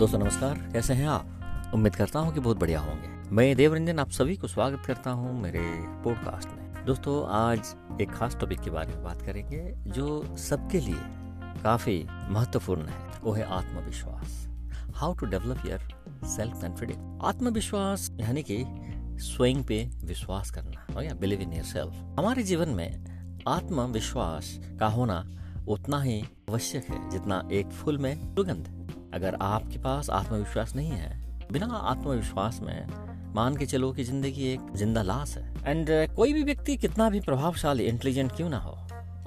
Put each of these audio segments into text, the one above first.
दोस्तों, नमस्कार। कैसे हैं आप? उम्मीद करता हूँ कि बहुत बढ़िया होंगे। मैं देवरंजन, आप सभी को स्वागत करता हूँ मेरे पॉडकास्ट में। दोस्तों, आज एक खास टॉपिक के बारे में बात करेंगे, जो सबके लिए काफ़ी महत्वपूर्ण है। वो है आत्मविश्वास। How to develop your self confidence आत्मविश्वास यानी कि स्वयं पे विश्वास करना बिलीव इन योर सेल्फ हमारे जीवन में आत्मविश्वास का होना उतना ही आवश्यक है, जितना एक फूल में सुगंध। अगर आपके पास आत्मविश्वास नहीं है बिना आत्मविश्वास में मान के चलो कि ज़िंदगी एक ज़िंदा लाश है। एंड uh, कोई भी व्यक्ति कितना भी प्रभावशाली इंटेलिजेंट क्यों ना हो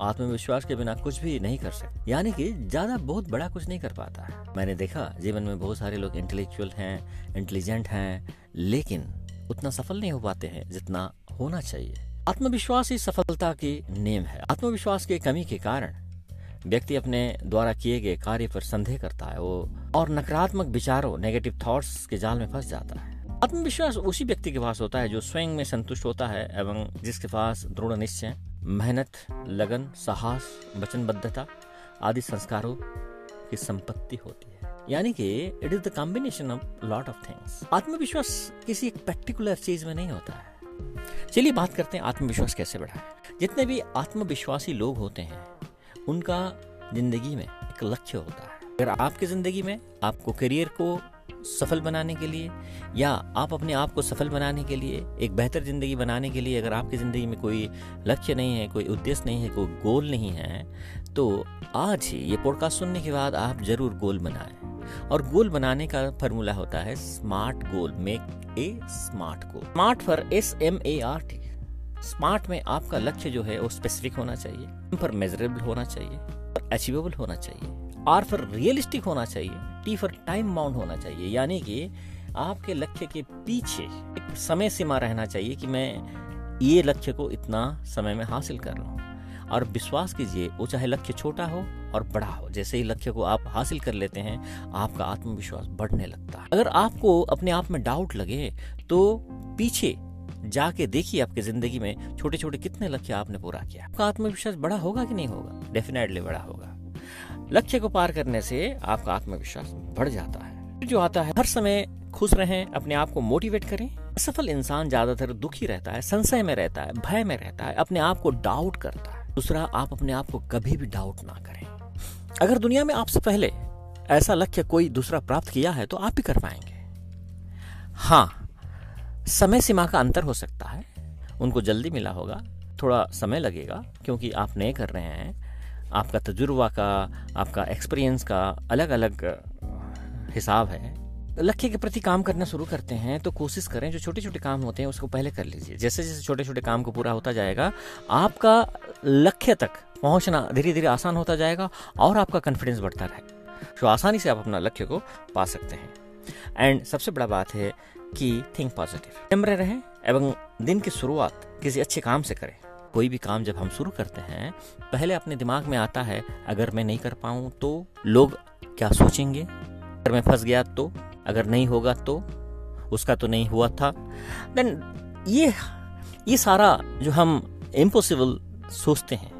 आत्मविश्वास के बिना कुछ भी नहीं कर सकते यानी कि ज़्यादा बहुत बड़ा कुछ नहीं कर पाता है। मैंने देखा जीवन में बहुत सारे लोग इंटेलेक्चुअल हैं इंटेलिजेंट हैं लेकिन उतना सफल नहीं हो पाते हैं जितना होना चाहिए। आत्मविश्वास ही सफलता की नेम है। आत्मविश्वास की कमी के कारण व्यक्ति अपने द्वारा किए गए कार्य पर संदेह करता है, वो और नकारात्मक विचारों नेगेटिव थॉट्स के जाल में फंस जाता है। आत्मविश्वास उसी व्यक्ति के पास होता है जो स्वयं में संतुष्ट होता है एवं जिसके पास दृढ़ निश्चय, मेहनत, लगन, साहस, वचनबद्धता आदि संस्कारों की संपत्ति होती है। यानी कि it is the combination of lot of things आत्मविश्वास किसी एक पर्टिकुलर चीज़ में नहीं होता है। चलिए बात करते हैं आत्मविश्वास कैसे बढ़ाए। जितने भी आत्मविश्वासी लोग होते हैं उनका ज़िंदगी में एक लक्ष्य होता है। अगर आपकी ज़िंदगी में आपको करियर को सफल बनाने के लिए या आप अपने आप को सफल बनाने के लिए, एक बेहतर ज़िंदगी बनाने के लिए अगर आपकी ज़िंदगी में कोई लक्ष्य नहीं है, कोई उद्देश्य नहीं है, कोई गोल नहीं है तो आज ही ये पॉडकास्ट सुनने के बाद आप ज़रूर गोल बनाएँ। और गोल बनाने का फॉर्मूला होता है smart goal make a smart goal smart for S M A R T smart में आपका लक्ष्य जो है वो स्पेसिफिक होना चाहिए। पर मेजरेबल होना चाहिए अचीवेबल होना चाहिए। आर फॉर रियलिस्टिक होना चाहिए टी फॉर टाइम बाउंड होना चाहिए। यानी कि आपके लक्ष्य के पीछे एक समय सीमा रहना चाहिए कि मैं ये लक्ष्य को इतना समय में हासिल कर लूँ। और विश्वास कीजिए, वो चाहे लक्ष्य छोटा हो और बड़ा हो, जैसे ही लक्ष्य को आप हासिल कर लेते हैं, आपका आत्मविश्वास बढ़ने लगता है। अगर आपको अपने आप में डाउट लगे तो पीछे जाके देखिए आपकी ज़िंदगी में छोटे छोटे कितने लक्ष्य आपने पूरा किया आपका आत्मविश्वास बड़ा होगा कि नहीं होगा? डेफिनेटली बड़ा होगा। लक्ष्य को पार करने से आपका आत्मविश्वास बढ़ जाता है। जो आता है, हर समय खुश रहें, अपने आप को मोटिवेट करें। सफल इंसान ज़्यादातर दुखी रहता है, संशय में रहता है, भय में रहता है, अपने आप को डाउट करता है। दूसरा, आप अपने आप को कभी भी डाउट ना करें। अगर दुनिया में आपसे पहले ऐसा लक्ष्य कोई दूसरा प्राप्त किया है तो आप भी कर पाएँगे। हाँ समय सीमा का अंतर हो सकता है। उनको जल्दी मिला होगा। थोड़ा समय लगेगा, क्योंकि आप नए कर रहे हैं। आपका तजुर्बा का, आपका एक्सपीरियंस का अलग अलग हिसाब है। लक्ष्य के प्रति काम करना शुरू करते हैं तो कोशिश करें जो छोटे छोटे काम होते हैं उसको पहले कर लीजिए। जैसे जैसे छोटे छोटे काम को पूरा होता जाएगा, आपका लक्ष्य तक पहुँचना धीरे धीरे आसान होता जाएगा और आपका कॉन्फिडेंस बढ़ता रहेगा तो आसानी से आप अपना लक्ष्य को पा सकते हैं। एंड सबसे बड़ा बात है कि थिंक पॉजिटिव नम्र रहें एवं दिन की शुरुआत किसी अच्छे काम से करें। कोई भी काम जब हम शुरू करते हैं, पहले अपने दिमाग में आता है, अगर मैं नहीं कर पाऊँ तो लोग क्या सोचेंगे? अगर मैं फंस गया तो अगर नहीं होगा तो उसका तो नहीं हुआ था। देन ये ये सारा जो हम इम्पॉसिबल सोचते हैं,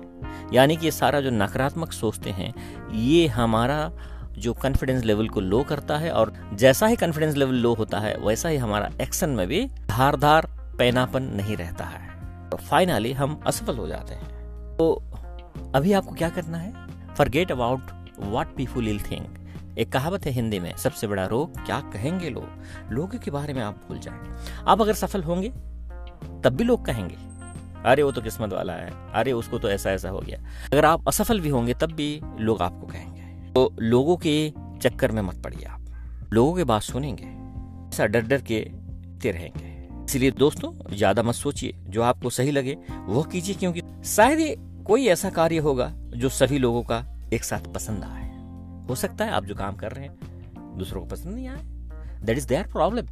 यानी कि ये सारा जो नकारात्मक सोचते हैं, ये हमारा जो कॉन्फिडेंस लेवल को लो करता है और जैसा ही कॉन्फिडेंस लेवल लो होता है, वैसा ही हमारा एक्शन में भी धारदार पैनापन नहीं रहता है। तो फाइनली हम असफल हो जाते हैं। तो अभी आपको क्या करना है? Forget about what people will think एक कहावत है हिंदी में, सबसे बड़ा रोग क्या कहेंगे लोग? लोगों के बारे में आप भूल जाए। आप अगर सफल होंगे, तब भी लोग कहेंगे, अरे वो तो किस्मत वाला है, अरे उसको तो ऐसा ऐसा हो गया। अगर आप असफल भी होंगे, तब भी लोग आपको कहेंगे। तो लोगों के चक्कर में मत पड़िए आप। लोगों के बात सुनेंगे, ऐसा डर डर के ते रहेंगे। इसलिए दोस्तों, ज़्यादा मत सोचिए, जो आपको सही लगे वो कीजिए, क्योंकि शायद कोई ऐसा कार्य होगा, जो सभी लोगों का एक साथ पसंद आए। हो सकता है आप जो काम कर रहे हैं, दूसरों को पसंद नहीं आए। दैट इज़ देयर प्रॉब्लम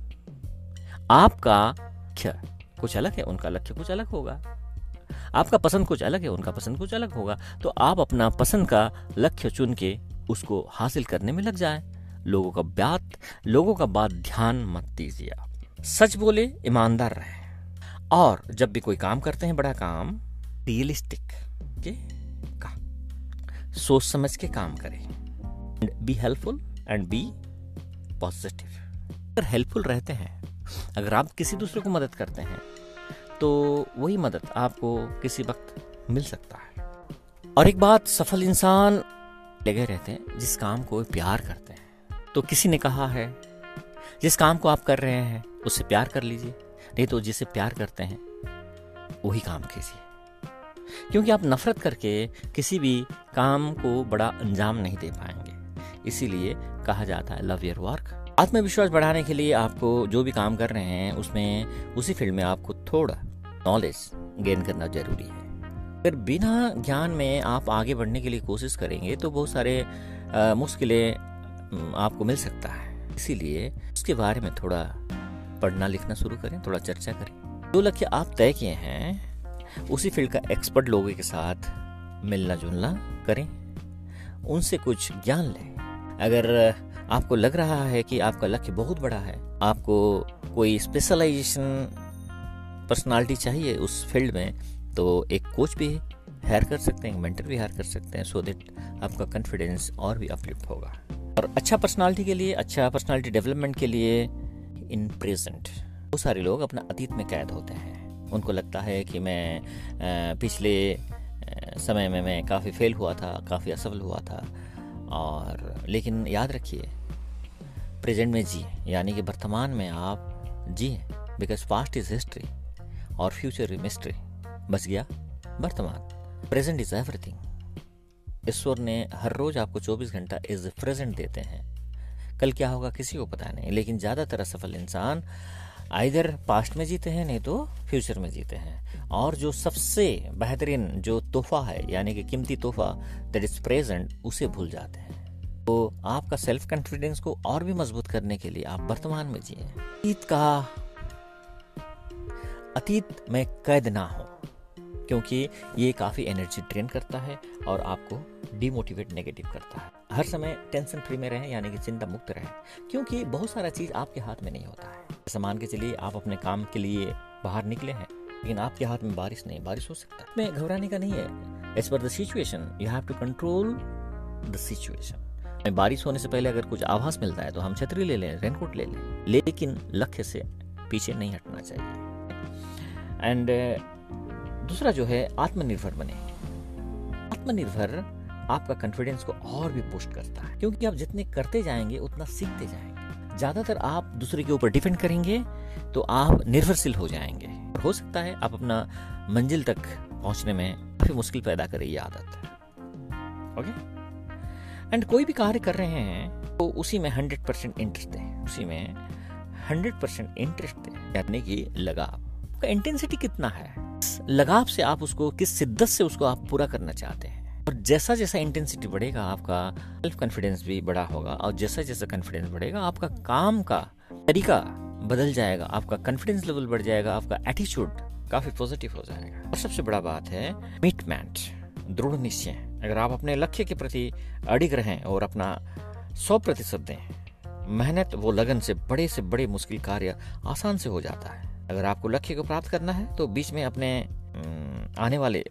आपका लक्ष्य कुछ अलग है, उनका लक्ष्य कुछ अलग होगा। आपका पसंद कुछ अलग है, उनका पसंद कुछ अलग होगा। तो आप अपना पसंद का लक्ष्य चुन के उसको हासिल करने में लग जाए। लोगों का बात, लोगों का बात ध्यान मत दीजिए आप। सच बोले, ईमानदार रहे। और जब भी कोई काम करते हैं, बड़ा काम रियलिस्टिक के का सोच समझ के काम करें। Be helpful and be positive अगर हेल्पफुल रहते हैं, अगर आप किसी दूसरे को मदद करते हैं तो वही मदद आपको किसी वक्त मिल सकता है। और एक बात, सफल इंसान लगे रहते हैं, जिस काम को प्यार करते हैं। तो किसी ने कहा है, जिस काम को आप कर रहे हैं, उससे प्यार कर लीजिए, नहीं तो जिसे प्यार करते हैं, वही काम कीजिए। क्योंकि आप नफरत करके किसी भी काम को बड़ा अंजाम नहीं दे पाएँगे। इसीलिए कहा जाता है लव योर वर्क आत्मविश्वास बढ़ाने के लिए आपको जो भी काम कर रहे हैं, उसमें उसी फ़ील्ड में आपको थोड़ा नॉलेज गेन करना ज़रूरी है। अगर बिना ज्ञान में आप आगे बढ़ने के लिए कोशिश करेंगे तो बहुत सारे मुश्किलें आपको मिल सकता है। इसीलिए उसके बारे में थोड़ा पढ़ना लिखना शुरू करें, थोड़ा चर्चा करें। जो लक्ष्य आप तय किए हैं, उसी फ़ील्ड का एक्सपर्ट लोगों के साथ मिलना जुलना करें। उनसे कुछ ज्ञान लें। अगर आपको लग रहा है कि आपका लक्ष्य बहुत बड़ा है, आपको कोई स्पेशलाइजेशन पर्सनालिटी चाहिए उस फ़ील्ड में तो एक कोच भी हायर कर सकते हैं मेंटर भी हायर कर सकते हैं सो दैट आपका कॉन्फिडेंस और भी अपलिफ्ट होगा। और अच्छा पर्सनालिटी के लिए अच्छा पर्सनालिटी डेवलपमेंट के लिए इन प्रेजेंट बहुत सारे लोग अपना अतीत में कैद होते हैं। उनको लगता है कि मैं पिछले समय में मैं काफ़ी फेल हुआ था, काफ़ी असफल हुआ था। और लेकिन याद रखिए प्रेजेंट में जिए, यानी कि वर्तमान में आप जिए बिकॉज़ पास्ट इज़ हिस्ट्री और फ्यूचर इज़ मिस्ट्री बच गया। वर्तमान प्रेजेंट इज़ एवरीथिंग ईश्वर ने हर रोज आपको 24 घंटा इज़ प्रेजेंट देते हैं। कल क्या होगा किसी को पता नहीं, लेकिन ज़्यादातर असफल इंसान आइधर पास्ट में जीते हैं, नहीं तो फ्यूचर में जीते हैं। और जो सबसे बेहतरीन जो तोहफा है, यानी कि कीमती तोहफा दैट इज़ प्रेजेंट उसे भूल जाते हैं। तो आपका सेल्फ कॉन्फिडेंस को और भी मज़बूत करने के लिए आप वर्तमान में जिए। अतीत का, अतीत में कैद ना हो। क्योंकि ये काफ़ी एनर्जी ड्रेन करता है और आपको डिमोटिवेट नेगेटिव करता है। हर समय टेंशन फ्री में रहें, यानी कि चिंता मुक्त रहें, क्योंकि बहुत सारा चीज़ आपके हाथ में नहीं होता है। सामान के चलिए, आप अपने काम के लिए बाहर निकले हैं, लेकिन आपके हाथ में बारिश नहीं, बारिश हो सकता है। घबराने का नहीं है। As per the situation you have to control the situation बारिश होने से पहले अगर कुछ आभास मिलता है तो हम छतरी ले लें रेनकोट ले लें, लेकिन लक्ष्य से पीछे नहीं हटना चाहिए। एंड दूसरा जो है, आत्मनिर्भर बने। आत्मनिर्भर आपका कॉन्फिडेंस को और भी पुष्ट करता है। क्योंकि आप जितने करते जाएँगे, उतना सीखते जाएँगे। ज़्यादातर आप दूसरे के ऊपर डिपेंड करेंगे तो आप निर्भरशील हो जाएँगे। हो सकता है आप अपना मंजिल तक पहुँचने में काफ़ी मुश्किल पैदा करे ये आदत। ओके एंड कोई भी कार्य कर रहे हैं तो उसी में हंड्रेड परसेंट इंटरेस्ट है। उसी में हंड्रेड परसेंट इंटरेस्ट है। यानी कि लगाव। आपका इंटेंसिटी कितना है? लगाव से आप उसको, किस शिद्दत से उसको आप पूरा करना चाहते हैं। और जैसा जैसा इंटेंसिटी बढ़ेगा आपका सेल्फ कॉन्फिडेंस भी बड़ा होगा और जैसा जैसा कॉन्फिडेंस बढ़ेगा, आपका काम का तरीका बदल जाएगा, आपका कॉन्फिडेंस लेवल बढ़ जाएगा, आपका एटीट्यूड काफ़ी पॉजिटिव हो जाएगा। और सबसे बड़ा बात है मिटमेंट दृढ़ निश्चय। अगर आप अपने लक्ष्य के प्रति अडिग रहें और अपना सौ प्रतिशत दें, मेहनत वो लगन से, बड़े से बड़े मुश्किल कार्य आसान से हो जाता है। अगर आपको लक्ष्य को प्राप्त करना है तो बीच में अपने आने वाले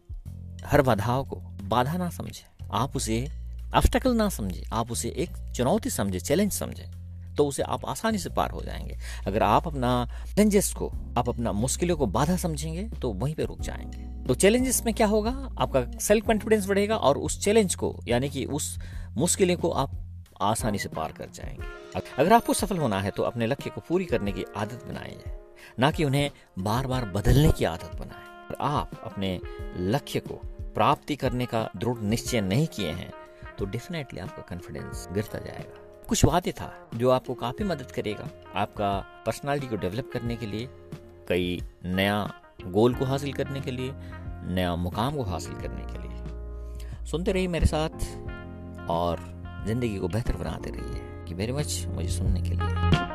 हर बाधाओं को बाधा ना समझे। आप उसे ऑब्स्टेकल ना समझे। आप उसे एक चुनौती समझे चैलेंज समझे तो उसे आप आसानी से पार हो जाएँगे। अगर आप अपना चैलेंजेस को, आप अपना मुश्किलों को बाधा समझेंगे तो वहीं पे रुक जाएँगे। तो चैलेंजेस में क्या होगा? आपका सेल्फ कॉन्फिडेंस बढ़ेगा और उस चैलेंज को, यानी कि उस मुश्किलें को आप आसानी से पार कर जाएँगे। अगर आपको सफल होना है तो अपने लक्ष्य को पूरी करने की आदत बनाइए। ना कि उन्हें बार बार बदलने की आदत बनाए। अगर आप अपने लक्ष्य को प्राप्ति करने का दृढ़ निश्चय नहीं किए हैं तो डेफिनेटली आपका कॉन्फिडेंस गिरता जाएगा। कुछ वादे था जो आपको काफ़ी मदद करेगा। आपका पर्सनालिटी को डेवलप करने के लिए, कई नया गोल को हासिल करने के लिए, नया मुकाम को हासिल करने के लिए। सुनते रहिए मेरे साथ और ज़िंदगी को बेहतर बनाते रहिए। कि वेरी मच मुझे सुनने के लिए।